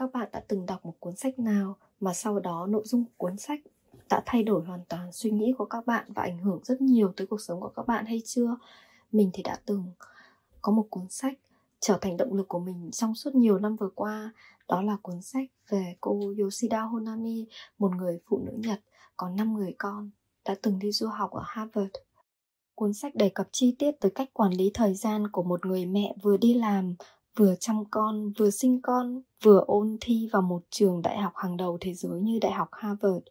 các bạn đã từng đọc một cuốn sách nào mà sau đó nội dung của cuốn sách đã thay đổi hoàn toàn suy nghĩ của các bạn và ảnh hưởng rất nhiều tới cuộc sống của các bạn hay chưa? Mình thì đã từng có một cuốn sách trở thành động lực của mình trong suốt nhiều năm vừa qua. Đó là cuốn sách về cô Yoshida Honami, một người phụ nữ Nhật, có 5 người con, đã từng đi du học ở Harvard. Cuốn sách đề cập chi tiết tới cách quản lý thời gian của một người mẹ vừa đi làm vừa chăm con, vừa sinh con, vừa ôn thi vào một trường đại học hàng đầu thế giới như đại học harvard.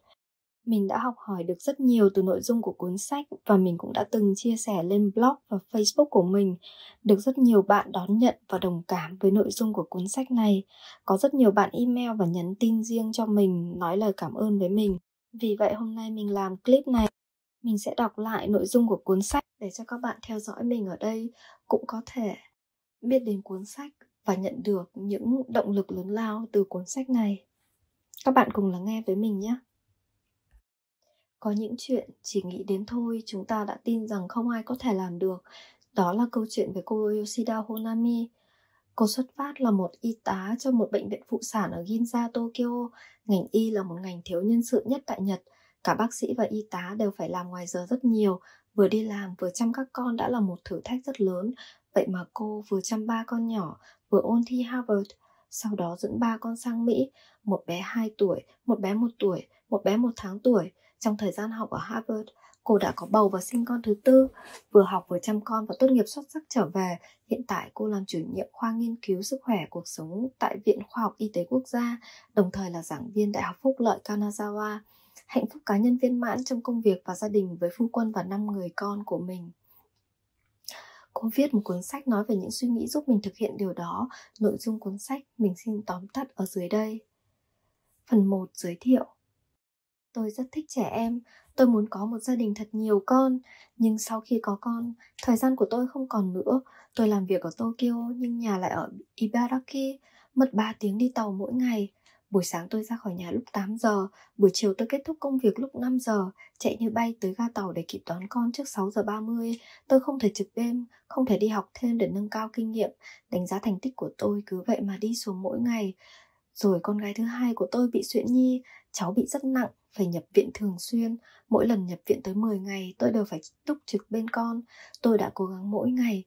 Mình đã học hỏi được rất nhiều từ nội dung của cuốn sách và mình cũng đã từng chia sẻ lên blog và facebook của mình. Được rất nhiều bạn đón nhận và đồng cảm với nội dung của cuốn sách này. Có rất nhiều bạn email và nhắn tin riêng cho mình, nói lời cảm ơn với mình. Vì vậy hôm nay mình làm clip này, mình sẽ đọc lại nội dung của cuốn sách để cho các bạn theo dõi mình ở đây. Cũng có thể biết đến cuốn sách và nhận được những động lực lớn lao từ cuốn sách này các bạn cùng lắng nghe với mình nhé có những chuyện chỉ nghĩ đến thôi chúng ta đã tin rằng không ai có thể làm được đó là câu chuyện về cô Yoshida Honami Cô xuất phát là một y tá trong một bệnh viện phụ sản ở Ginza, Tokyo. Ngành y là một ngành thiếu nhân sự nhất tại Nhật. Cả bác sĩ và y tá đều phải làm ngoài giờ rất nhiều. Vừa đi làm vừa chăm các con đã là một thử thách rất lớn. Vậy mà cô vừa chăm ba con nhỏ, vừa ôn thi Harvard, sau đó dẫn ba con sang Mỹ, một bé 2 tuổi, một bé 1 tuổi, một bé 1 tháng tuổi. Trong thời gian học ở Harvard, cô đã có bầu và sinh con thứ tư, vừa học vừa chăm con và tốt nghiệp xuất sắc trở về. Hiện tại cô làm chủ nhiệm khoa nghiên cứu sức khỏe cuộc sống tại Viện Khoa học Y tế Quốc gia, đồng thời là giảng viên Đại học Phúc lợi Kanazawa. Hạnh phúc cá nhân viên mãn trong công việc và gia đình với phu quân và năm người con của mình. Cô viết một cuốn sách nói về những suy nghĩ giúp mình thực hiện điều đó. Nội dung cuốn sách mình xin tóm tắt ở dưới đây. Phần 1 giới thiệu Tôi rất thích trẻ em, tôi muốn có một gia đình thật nhiều con, nhưng sau khi có con, thời gian của tôi không còn nữa. Tôi làm việc ở Tokyo nhưng nhà lại ở Ibaraki, mất 3 tiếng đi tàu mỗi ngày. Buổi sáng tôi ra khỏi nhà lúc 8 giờ, buổi chiều tôi kết thúc công việc lúc 5 giờ, chạy như bay tới ga tàu để kịp đón con trước 6 giờ 30. Tôi không thể trực đêm, không thể đi học thêm để nâng cao kinh nghiệm. Đánh giá thành tích của tôi cứ vậy mà đi xuống mỗi ngày. Rồi con gái thứ hai của tôi bị suyễn nhi, cháu bị rất nặng, phải nhập viện thường xuyên. Mỗi lần nhập viện tới 10 ngày, tôi đều phải túc trực bên con. Tôi đã cố gắng mỗi ngày.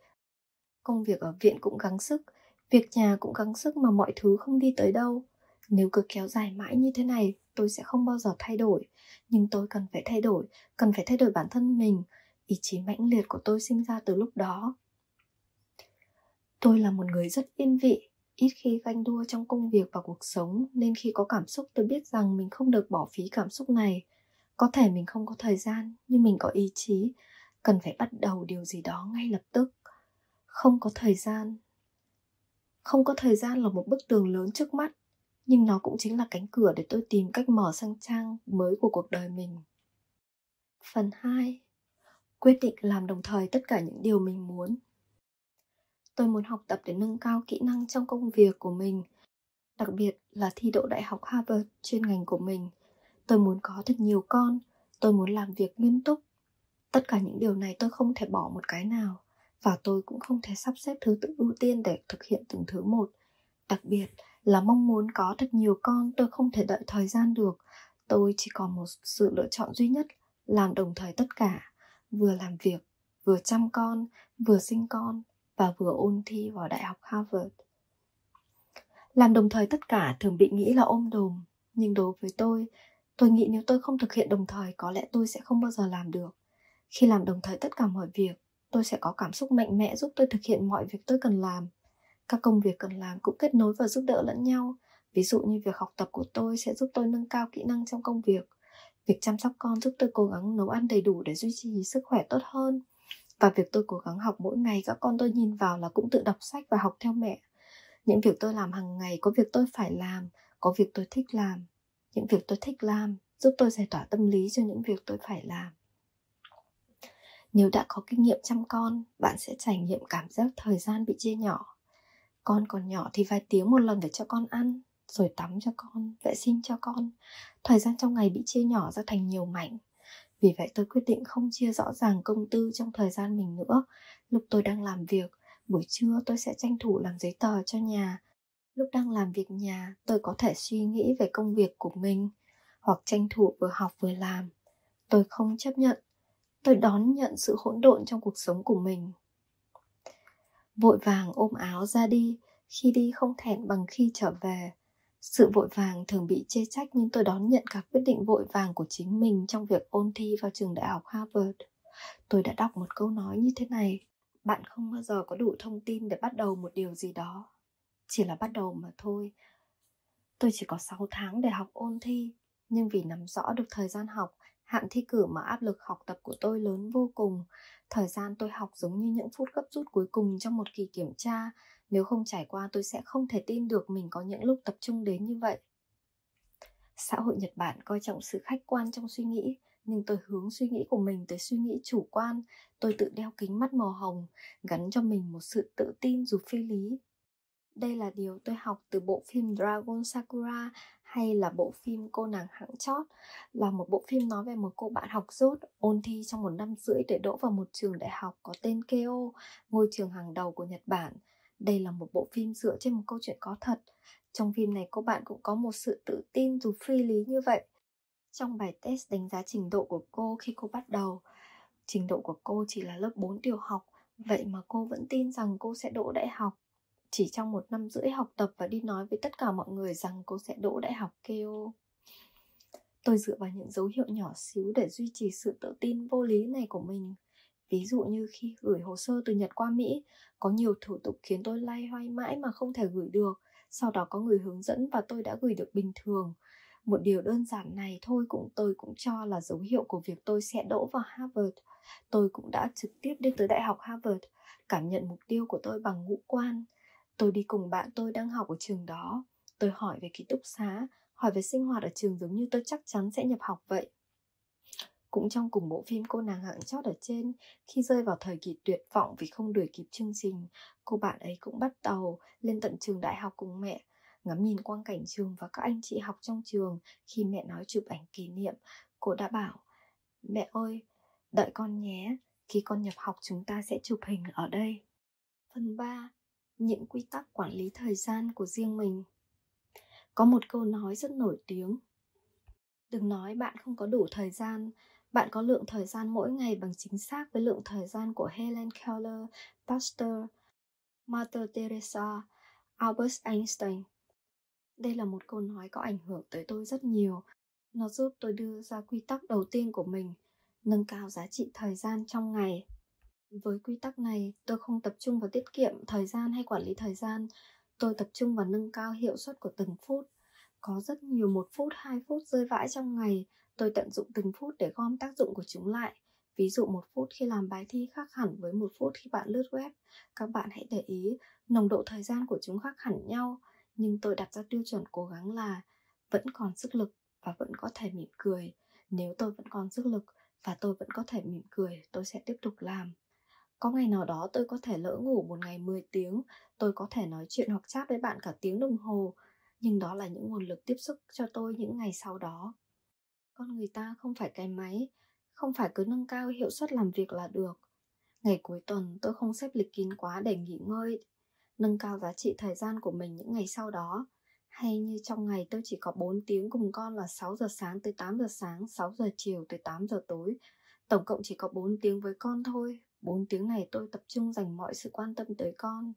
Công việc ở viện cũng gắng sức, việc nhà cũng gắng sức mà mọi thứ không đi tới đâu. Nếu cứ kéo dài mãi như thế này, tôi sẽ không bao giờ thay đổi. Nhưng tôi cần phải thay đổi, cần phải thay đổi bản thân mình. Ý chí mãnh liệt của tôi sinh ra từ lúc đó. Tôi là một người rất yên vị, ít khi ganh đua trong công việc và cuộc sống nên khi có cảm xúc tôi biết rằng mình không được bỏ phí cảm xúc này có thể mình không có thời gian nhưng mình có ý chí cần phải bắt đầu điều gì đó ngay lập tức không có thời gian không có thời gian là một bức tường lớn trước mắt nhưng nó cũng chính là cánh cửa để tôi tìm cách mở sang trang mới của cuộc đời mình. Phần 2 quyết định làm đồng thời tất cả những điều mình muốn. Tôi muốn học tập để nâng cao kỹ năng trong công việc của mình, đặc biệt là thi đỗ đại học harvard chuyên ngành của mình. Tôi muốn có thật nhiều con, tôi muốn làm việc nghiêm túc. Tất cả những điều này tôi không thể bỏ một cái nào và tôi cũng không thể sắp xếp thứ tự ưu tiên để thực hiện từng thứ một. Đặc biệt là mong muốn có thật nhiều con, tôi không thể đợi thời gian được. Tôi chỉ còn một sự lựa chọn duy nhất, làm đồng thời tất cả. Vừa làm việc, vừa chăm con, vừa sinh con, và vừa ôn thi vào đại học harvard. Làm đồng thời tất cả thường bị nghĩ là ôm đồm, nhưng đối với tôi tôi nghĩ nếu tôi không thực hiện đồng thời, có lẽ tôi sẽ không bao giờ làm được. Khi làm đồng thời tất cả mọi việc, tôi sẽ có cảm xúc mạnh mẽ giúp tôi thực hiện mọi việc tôi cần làm các công việc cần làm cũng kết nối và giúp đỡ lẫn nhau. Ví dụ như việc học tập của tôi sẽ giúp tôi nâng cao kỹ năng trong công việc. Việc chăm sóc con giúp tôi cố gắng nấu ăn đầy đủ để duy trì sức khỏe tốt hơn. Và việc tôi cố gắng học mỗi ngày, các con tôi nhìn vào là cũng tự đọc sách và học theo mẹ. Những việc tôi làm hàng ngày, có việc tôi phải làm, có việc tôi thích làm. Những việc tôi thích làm giúp tôi giải tỏa tâm lý cho những việc tôi phải làm. Nếu đã có kinh nghiệm chăm con, bạn sẽ trải nghiệm cảm giác thời gian bị chia nhỏ con còn nhỏ thì vài tiếng một lần để cho con ăn, rồi tắm cho con, vệ sinh cho con. Thời gian trong ngày bị chia nhỏ ra thành nhiều mảnh. Vì vậy tôi quyết định không chia rõ ràng công tư trong thời gian mình nữa. Lúc tôi đang làm việc, buổi trưa tôi sẽ tranh thủ làm giấy tờ cho nhà. Lúc đang làm việc nhà, tôi có thể suy nghĩ về công việc của mình, hoặc tranh thủ vừa học vừa làm. Tôi không chấp nhận. Tôi đón nhận sự hỗn độn trong cuộc sống của mình vội vàng ôm áo ra đi, khi đi không thẹn bằng khi trở về. Sự vội vàng thường bị chê trách nhưng tôi đón nhận các quyết định vội vàng của chính mình trong việc ôn thi vào trường đại học harvard. Tôi đã đọc một câu nói như thế này, bạn không bao giờ có đủ thông tin để bắt đầu một điều gì đó. Chỉ là bắt đầu mà thôi. Tôi chỉ có 6 tháng để học ôn thi, nhưng vì nắm rõ được thời gian học hạn thi cử mà áp lực học tập của tôi lớn vô cùng. Thời gian tôi học giống như những phút gấp rút cuối cùng trong một kỳ kiểm tra. Nếu không trải qua tôi sẽ không thể tin được mình có những lúc tập trung đến như vậy. Xã hội nhật bản coi trọng sự khách quan trong suy nghĩ, nhưng tôi hướng suy nghĩ của mình tới suy nghĩ chủ quan. Tôi tự đeo kính mắt màu hồng, gắn cho mình một sự tự tin dù phi lý. Đây là điều tôi học từ bộ phim Dragon Sakura hay là bộ phim Cô nàng hạng chót là một bộ phim nói về một cô bạn học dốt ôn thi trong một năm rưỡi để đỗ vào một trường đại học có tên Keio, ngôi trường hàng đầu của Nhật Bản. Đây là một bộ phim dựa trên một câu chuyện có thật. Trong phim này cô bạn cũng có một sự tự tin dù phi lý như vậy. Trong bài test đánh giá trình độ của cô khi cô bắt đầu, trình độ của cô chỉ là lớp 4 tiểu học, vậy mà cô vẫn tin rằng cô sẽ đỗ đại học chỉ trong một năm rưỡi học tập và đi nói với tất cả mọi người rằng cô sẽ đỗ đại học KO. Tôi dựa vào những dấu hiệu nhỏ xíu để duy trì sự tự tin vô lý này của mình. Ví dụ như khi gửi hồ sơ từ Nhật qua Mỹ, có nhiều thủ tục khiến tôi lay hoay mãi mà không thể gửi được. Sau đó có người hướng dẫn và tôi đã gửi được bình thường. Một điều đơn giản này thôi cũng tôi cũng cho là dấu hiệu của việc tôi sẽ đỗ vào Harvard. Tôi cũng đã trực tiếp đi tới Đại học Harvard, cảm nhận mục tiêu của tôi bằng ngũ quan. Tôi đi cùng bạn tôi đang học ở trường đó. Tôi hỏi về ký túc xá, hỏi về sinh hoạt ở trường giống như tôi chắc chắn sẽ nhập học vậy. Cũng trong cùng bộ phim cô nàng hạng chót ở trên, khi rơi vào thời kỳ tuyệt vọng vì không đuổi kịp chương trình, cô bạn ấy cũng bắt đầu lên tận trường đại học cùng mẹ, ngắm nhìn quang cảnh trường và các anh chị học trong trường khi mẹ nói chụp ảnh kỷ niệm. Cô đã bảo, mẹ ơi, đợi con nhé, khi con nhập học chúng ta sẽ chụp hình ở đây. Phần 3 những quy tắc quản lý thời gian của riêng mình. Có một câu nói rất nổi tiếng. Đừng nói bạn không có đủ thời gian, bạn có lượng thời gian mỗi ngày bằng chính xác với lượng thời gian của helen keller, pasteur mother teresa, albert einstein. Đây là một câu nói có ảnh hưởng tới tôi rất nhiều. Nó giúp tôi đưa ra quy tắc đầu tiên của mình, nâng cao giá trị thời gian trong ngày với quy tắc này, tôi không tập trung vào tiết kiệm thời gian hay quản lý thời gian. Tôi tập trung vào nâng cao hiệu suất của từng phút. Có rất nhiều một phút, hai phút rơi vãi trong ngày. Tôi tận dụng từng phút để gom tác dụng của chúng lại. Ví dụ một phút khi làm bài thi khác hẳn với một phút khi bạn lướt web. Các bạn hãy để ý, nồng độ thời gian của chúng khác hẳn nhau. Nhưng tôi đặt ra tiêu chuẩn cố gắng là vẫn còn sức lực và vẫn có thể mỉm cười. Nếu tôi vẫn còn sức lực và tôi vẫn có thể mỉm cười, tôi sẽ tiếp tục làm. Có ngày nào đó tôi có thể lỡ ngủ một ngày 10 tiếng, tôi có thể nói chuyện hoặc chat với bạn cả tiếng đồng hồ, nhưng đó là những nguồn lực tiếp sức cho tôi những ngày sau đó. Con người ta không phải cái máy, không phải cứ nâng cao hiệu suất làm việc là được. Ngày cuối tuần tôi không xếp lịch kín quá để nghỉ ngơi, nâng cao giá trị thời gian của mình những ngày sau đó. Hay như trong ngày tôi chỉ có 4 tiếng cùng con là 6 giờ sáng tới 8 giờ sáng, 6 giờ chiều tới 8 giờ tối. Tổng cộng chỉ có 4 tiếng với con thôi 4 tiếng này tôi tập trung dành mọi sự quan tâm tới con.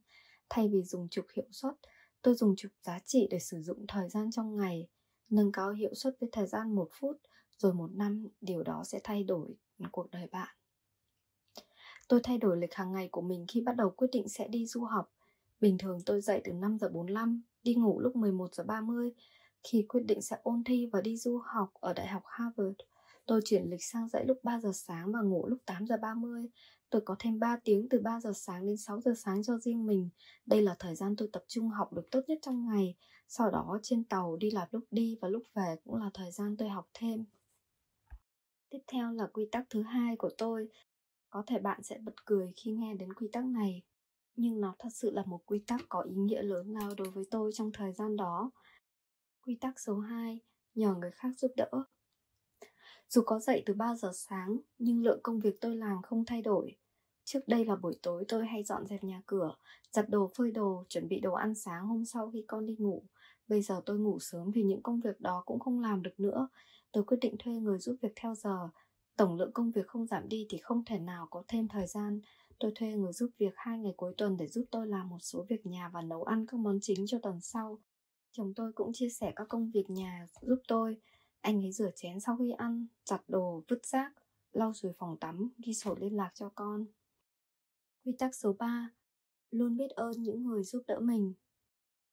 Thay vì dùng trục hiệu suất, tôi dùng trục giá trị để sử dụng thời gian trong ngày, nâng cao hiệu suất với thời gian một phút, rồi một năm điều đó sẽ thay đổi cuộc đời bạn. Tôi thay đổi lịch hàng ngày của mình khi bắt đầu quyết định sẽ đi du học. Bình thường tôi dậy từ 5 giờ 45, đi ngủ lúc 11 giờ 30. Khi quyết định sẽ ôn thi và đi du học ở Đại học Harvard, tôi chuyển lịch sang dậy lúc 3 giờ sáng và ngủ lúc 8 giờ 30. Tôi có thêm 3 tiếng từ 3 giờ sáng đến 6 giờ sáng cho riêng mình. Đây là thời gian tôi tập trung học được tốt nhất trong ngày. Sau đó trên tàu đi làm lúc đi và lúc về cũng là thời gian tôi học thêm. Tiếp theo là quy tắc thứ hai của tôi. Có thể bạn sẽ bật cười khi nghe đến quy tắc này, nhưng nó thật sự là một quy tắc có ý nghĩa lớn lao đối với tôi trong thời gian đó. Quy tắc số 2, nhờ người khác giúp đỡ. Dù có dậy từ 3 giờ sáng, nhưng lượng công việc tôi làm không thay đổi. Trước đây là buổi tối tôi hay dọn dẹp nhà cửa, giặt đồ phơi đồ, chuẩn bị đồ ăn sáng hôm sau khi con đi ngủ. Bây giờ tôi ngủ sớm vì những công việc đó cũng không làm được nữa. Tôi quyết định thuê người giúp việc theo giờ. Tổng lượng công việc không giảm đi thì không thể nào có thêm thời gian. Tôi thuê người giúp việc hai ngày cuối tuần để giúp tôi làm một số việc nhà và nấu ăn các món chính cho tuần sau. Chồng tôi cũng chia sẻ các công việc nhà giúp tôi. Anh ấy rửa chén sau khi ăn, giặt đồ, vứt rác, lau chùi phòng tắm, ghi sổ liên lạc cho con. Quy tắc số 3 Luôn biết ơn những người giúp đỡ mình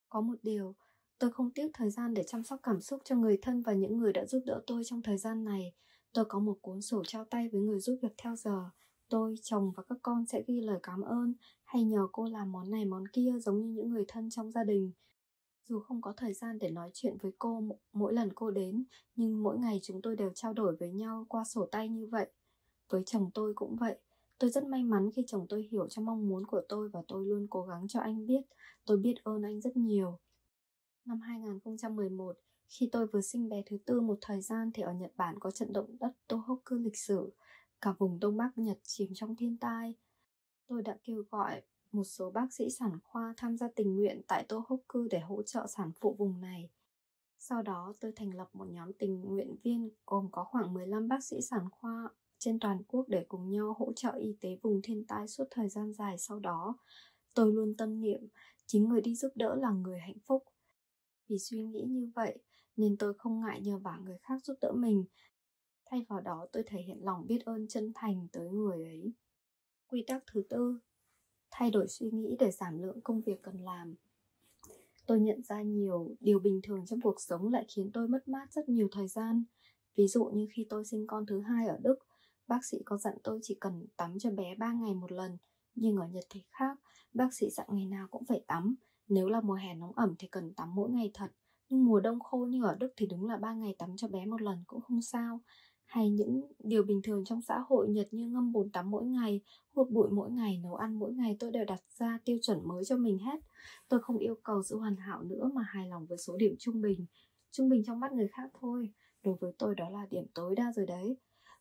Có một điều, tôi không tiếc thời gian để chăm sóc cảm xúc cho người thân và những người đã giúp đỡ tôi trong thời gian này. Tôi có một cuốn sổ trao tay với người giúp việc theo giờ. Tôi, chồng và các con sẽ ghi lời cảm ơn hay nhờ cô làm món này món kia giống như những người thân trong gia đình. Dù không có thời gian để nói chuyện với cô mỗi lần cô đến, nhưng mỗi ngày chúng tôi đều trao đổi với nhau qua sổ tay như vậy. Với chồng tôi cũng vậy. Tôi rất may mắn khi chồng tôi hiểu cho mong muốn của tôi và tôi luôn cố gắng cho anh biết. Tôi biết ơn anh rất nhiều. Năm 2011, khi tôi vừa sinh bé thứ tư một thời gian thì ở Nhật Bản có trận động đất Tohoku lịch sử. Cả vùng Đông Bắc Nhật chìm trong thiên tai. Tôi đã kêu gọi một số bác sĩ sản khoa tham gia tình nguyện tại Tohoku để hỗ trợ sản phụ vùng này. Sau đó, tôi thành lập một nhóm tình nguyện viên gồm có khoảng 15 bác sĩ sản khoa trên toàn quốc để cùng nhau hỗ trợ y tế vùng thiên tai suốt thời gian dài sau đó. Tôi luôn tâm niệm, chính người đi giúp đỡ là người hạnh phúc. Vì suy nghĩ như vậy, nên tôi không ngại nhờ vả người khác giúp đỡ mình. Thay vào đó, tôi thể hiện lòng biết ơn chân thành tới người ấy. Quy tắc thứ tư Thay đổi suy nghĩ để giảm lượng công việc cần làm. Tôi nhận ra nhiều điều bình thường trong cuộc sống lại khiến tôi mất mát rất nhiều thời gian. Ví dụ như khi tôi sinh con thứ hai ở Đức, Bác sĩ có dặn tôi chỉ cần tắm cho bé 3 ngày một lần, nhưng ở Nhật thì khác, bác sĩ dặn ngày nào cũng phải tắm. Nếu là mùa hè nóng ẩm thì cần tắm mỗi ngày thật, nhưng mùa đông khô như ở Đức thì đúng là 3 ngày tắm cho bé một lần cũng không sao. Hay những điều bình thường trong xã hội Nhật như ngâm bồn tắm mỗi ngày, hút bụi mỗi ngày, nấu ăn mỗi ngày tôi đều đặt ra tiêu chuẩn mới cho mình hết. Tôi không yêu cầu sự hoàn hảo nữa mà hài lòng với số điểm trung bình. Trung bình trong mắt người khác thôi, đối với tôi đó là điểm tối đa rồi đấy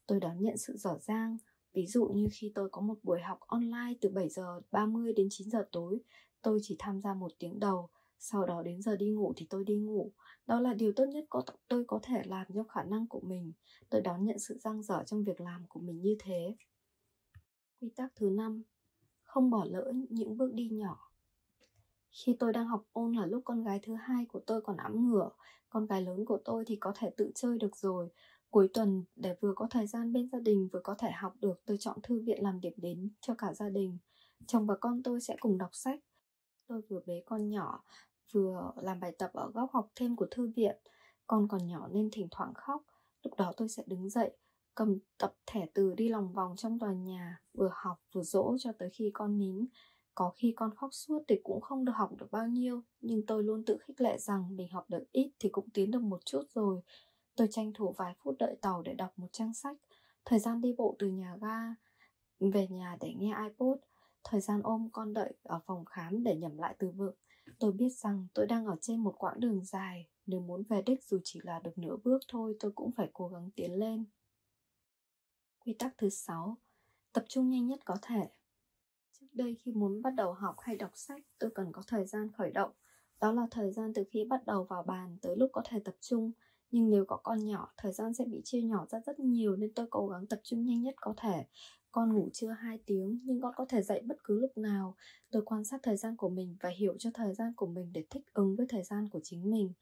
tôi đón nhận sự dở dang, Ví dụ như khi tôi có một buổi học online từ 7 giờ 30 đến 9 giờ tối, tôi chỉ tham gia một tiếng đầu, sau đó đến giờ đi ngủ thì tôi đi ngủ. Đó là điều tốt nhất có tôi có thể làm trong khả năng của mình. Tôi đón nhận sự giang dở trong việc làm của mình như thế. Quy tắc thứ năm Không bỏ lỡ những bước đi nhỏ. Khi tôi đang học ôn là lúc con gái thứ hai của tôi còn ẵm ngửa, con gái lớn của tôi thì có thể tự chơi được rồi. Cuối tuần, để vừa có thời gian bên gia đình vừa có thể học được, tôi chọn thư viện làm điểm đến cho cả gia đình. Chồng và con tôi sẽ cùng đọc sách. Tôi vừa bế con nhỏ, vừa làm bài tập ở góc học thêm của thư viện. Con còn nhỏ nên thỉnh thoảng khóc. Lúc đó tôi sẽ đứng dậy, cầm tập thẻ từ đi lòng vòng trong tòa nhà, vừa học vừa dỗ cho tới khi con nín. Có khi con khóc suốt thì cũng không được học được bao nhiêu, nhưng tôi luôn tự khích lệ rằng mình học được ít thì cũng tiến được một chút rồi. Tôi tranh thủ vài phút đợi tàu để đọc một trang sách, thời gian đi bộ từ nhà ga về nhà để nghe iPod, thời gian ôm con đợi ở phòng khám để nhẩm lại từ vựng. Tôi biết rằng tôi đang ở trên một quãng đường dài, nếu muốn về đích dù chỉ là được nửa bước thôi tôi cũng phải cố gắng tiến lên. Quy tắc thứ 6 Tập trung nhanh nhất có thể Trước đây khi muốn bắt đầu học hay đọc sách, tôi cần có thời gian khởi động. Đó là thời gian từ khi bắt đầu vào bàn tới lúc có thể tập trung. Nhưng nếu có con nhỏ, thời gian sẽ bị chia nhỏ ra rất nhiều nên tôi cố gắng tập trung nhanh nhất có thể. Con ngủ chưa 2 tiếng nhưng con có thể dậy bất cứ lúc nào. Tôi quan sát thời gian của mình và hiểu cho thời gian của mình để thích ứng với thời gian của chính mình.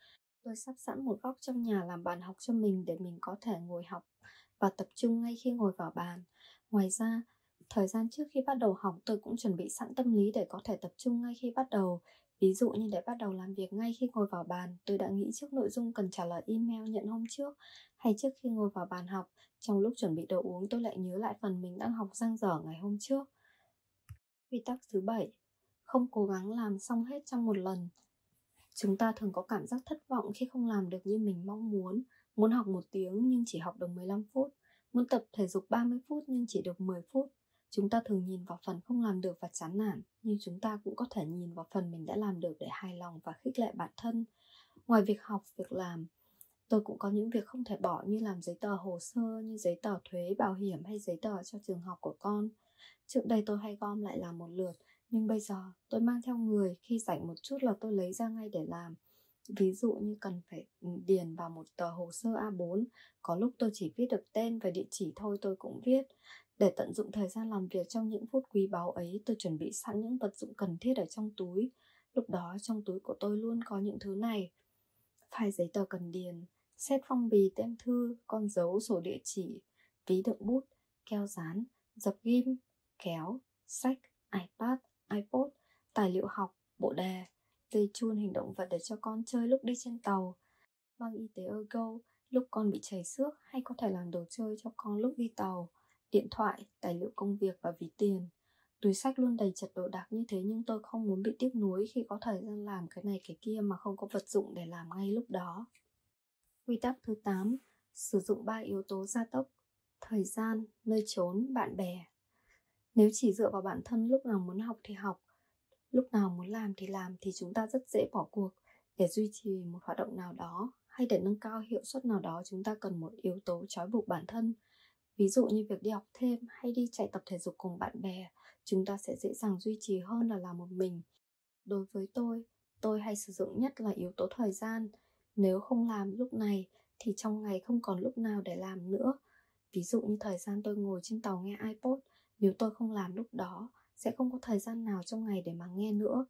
Tôi sắp sẵn một góc trong nhà làm bàn học cho mình để mình có thể ngồi học và tập trung ngay khi ngồi vào bàn. Ngoài ra, thời gian trước khi bắt đầu học tôi cũng chuẩn bị sẵn tâm lý để có thể tập trung ngay khi bắt đầu Ví dụ như để bắt đầu làm việc ngay khi ngồi vào bàn, tôi đã nghĩ trước nội dung cần trả lời email nhận hôm trước, hay trước khi ngồi vào bàn học, trong lúc chuẩn bị đồ uống tôi lại nhớ lại phần mình đang học giang dở ngày hôm trước. Quy tắc thứ bảy Không cố gắng làm xong hết trong một lần. Chúng ta thường có cảm giác thất vọng khi không làm được như mình mong muốn, muốn học một tiếng nhưng chỉ học được 15 phút, muốn tập thể dục 30 phút nhưng chỉ được 10 phút. Chúng ta thường nhìn vào phần không làm được và chán nản, nhưng chúng ta cũng có thể nhìn vào phần mình đã làm được để hài lòng và khích lệ bản thân. Ngoài việc học, việc làm, tôi cũng có những việc không thể bỏ như làm giấy tờ hồ sơ như giấy tờ thuế, bảo hiểm hay giấy tờ cho trường học của con. Trước đây tôi hay gom lại làm một lượt, nhưng bây giờ tôi mang theo người khi rảnh một chút là tôi lấy ra ngay để làm. Ví dụ như cần phải ừ, điền vào một tờ hồ sơ A4, có lúc tôi chỉ viết được tên và địa chỉ thôi tôi cũng viết. Để tận dụng thời gian làm việc trong những phút quý báu ấy, tôi chuẩn bị sẵn những vật dụng cần thiết ở trong túi. Lúc đó trong túi của tôi luôn có những thứ này. File giấy tờ cần điền, xét phong bì tem thư, con dấu sổ địa chỉ, ví đựng bút, keo dán, dập ghim, kéo, sách, iPad, iPod, tài liệu học, bộ đề, dây chun hình động vật để cho con chơi lúc đi trên tàu, băng y tế Ergo lúc con bị chảy xước hay có thể làm đồ chơi cho con lúc đi tàu, điện thoại, tài liệu công việc và ví tiền. Túi sách luôn đầy chật đồ đạc như thế nhưng tôi không muốn bị tiếc nuối khi có thời gian làm cái này cái kia mà không có vật dụng để làm ngay lúc đó. Quy tắc thứ 8. Sử dụng 3 yếu tố gia tốc Thời gian, nơi trốn, bạn bè Nếu chỉ dựa vào bản thân lúc nào muốn học thì học Lúc nào muốn làm thì làm thì chúng ta rất dễ bỏ cuộc Để duy trì một hoạt động nào đó hay để nâng cao hiệu suất nào đó chúng ta cần một yếu tố trói buộc bản thân ví dụ như việc đi học thêm hay đi chạy tập thể dục cùng bạn bè, chúng ta sẽ dễ dàng duy trì hơn là làm một mình. Đối với tôi tôi hay sử dụng nhất là yếu tố thời gian. Nếu không làm lúc này thì trong ngày không còn lúc nào để làm nữa. Ví dụ như thời gian tôi ngồi trên tàu nghe ipod, nếu tôi không làm lúc đó, sẽ không có thời gian nào trong ngày để mà nghe nữa.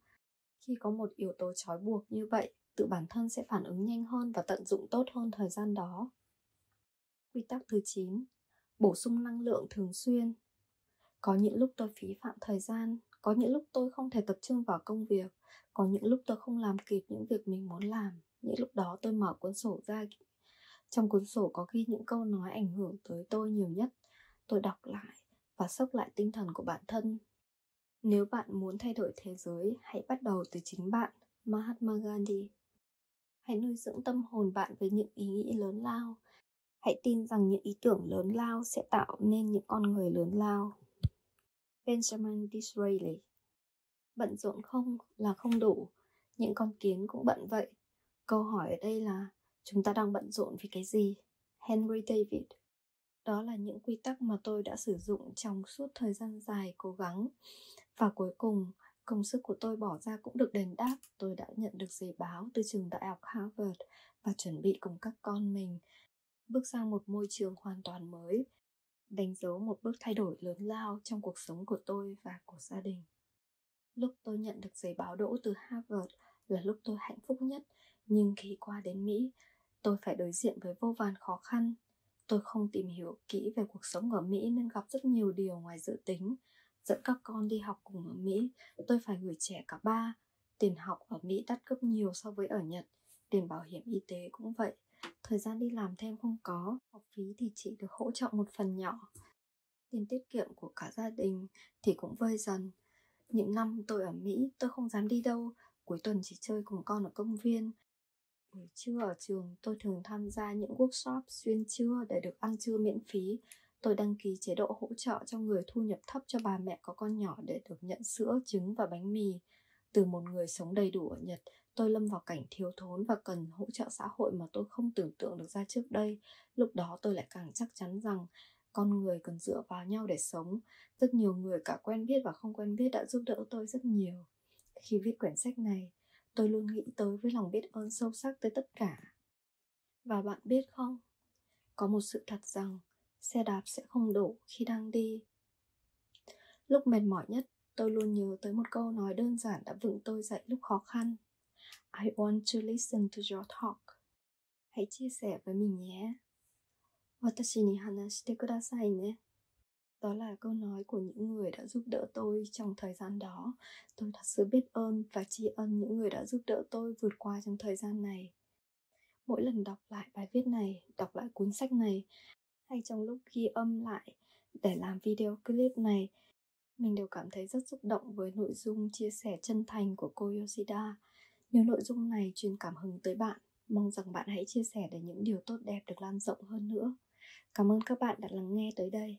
Khi có một yếu tố trói buộc như vậy, tự bản thân sẽ phản ứng nhanh hơn và tận dụng tốt hơn thời gian đó. Quy tắc thứ 9 bổ sung năng lượng thường xuyên. Có những lúc tôi phí phạm thời gian, có những lúc tôi không thể tập trung vào công việc, có những lúc tôi không làm kịp những việc mình muốn làm, những lúc đó tôi mở cuốn sổ ra. Trong cuốn sổ có ghi những câu nói ảnh hưởng tới tôi nhiều nhất. Tôi đọc lại và sốc lại tinh thần của bản thân. Nếu bạn muốn thay đổi thế giới, hãy bắt đầu từ chính bạn, mahatma gandhi. Hãy nuôi dưỡng tâm hồn bạn với những ý nghĩ lớn lao hãy tin rằng những ý tưởng lớn lao sẽ tạo nên những con người lớn lao. Benjamin disraeli. Bận rộn không là không đủ, những con kiến cũng bận vậy. Câu hỏi ở đây là, chúng ta đang bận rộn vì cái gì? Henry david. Đó là những quy tắc mà tôi đã sử dụng trong suốt thời gian dài cố gắng. Và cuối cùng, công sức của tôi bỏ ra cũng được đền đáp. Tôi đã nhận được giấy báo từ trường đại học harvard và chuẩn bị cùng các con mình bước sang một môi trường hoàn toàn mới, đánh dấu một bước thay đổi lớn lao trong cuộc sống của tôi và của gia đình. Lúc tôi nhận được giấy báo đỗ từ harvard là lúc tôi hạnh phúc nhất, nhưng khi qua đến mỹ, tôi phải đối diện với vô vàn khó khăn. Tôi không tìm hiểu kỹ về cuộc sống ở mỹ nên gặp rất nhiều điều ngoài dự tính. Dẫn các con đi học cùng ở mỹ, tôi phải gửi trẻ cả ba. Tiền học ở mỹ đắt gấp nhiều so với ở nhật, tiền bảo hiểm y tế cũng vậy thời gian đi làm thêm không có, học phí thì chỉ được hỗ trợ một phần nhỏ. Tiền tiết kiệm của cả gia đình thì cũng vơi dần. Những năm tôi ở mỹ, tôi không dám đi đâu. Cuối tuần chỉ chơi cùng con ở công viên. Buổi trưa ở trường, tôi thường tham gia những workshop xuyên trưa để được ăn trưa miễn phí. Tôi đăng ký chế độ hỗ trợ cho người thu nhập thấp cho bà mẹ có con nhỏ để được nhận sữa, trứng và bánh mì từ một người sống đầy đủ ở nhật tôi lâm vào cảnh thiếu thốn và cần hỗ trợ xã hội mà tôi không tưởng tượng được ra trước đây. Lúc đó tôi lại càng chắc chắn rằng con người cần dựa vào nhau để sống. Rất nhiều người cả quen biết và không quen biết đã giúp đỡ tôi rất nhiều. Khi viết quyển sách này, tôi luôn nghĩ tới với lòng biết ơn sâu sắc tới tất cả. Và bạn biết không? Có một sự thật rằng xe đạp sẽ không đổ khi đang đi. Lúc mệt mỏi nhất, tôi luôn nhớ tới một câu nói đơn giản đã vững tôi dậy lúc khó khăn. I want to listen to your talk. Hãy chia sẻ với mình nhé. Watashi ni hanashite kudasai ne. Đó là câu nói của những người đã giúp đỡ tôi trong thời gian đó. Tôi thật sự biết ơn và tri ân những người đã giúp đỡ tôi vượt qua trong thời gian này. Mỗi lần đọc lại bài viết này, đọc lại cuốn sách này, hay trong lúc ghi âm lại để làm video clip này, mình đều cảm thấy rất xúc động với nội dung chia sẻ chân thành của cô Yoshida nếu nội dung này truyền cảm hứng tới bạn, mong rằng bạn hãy chia sẻ để những điều tốt đẹp được lan rộng hơn nữa. Cảm ơn các bạn đã lắng nghe tới đây.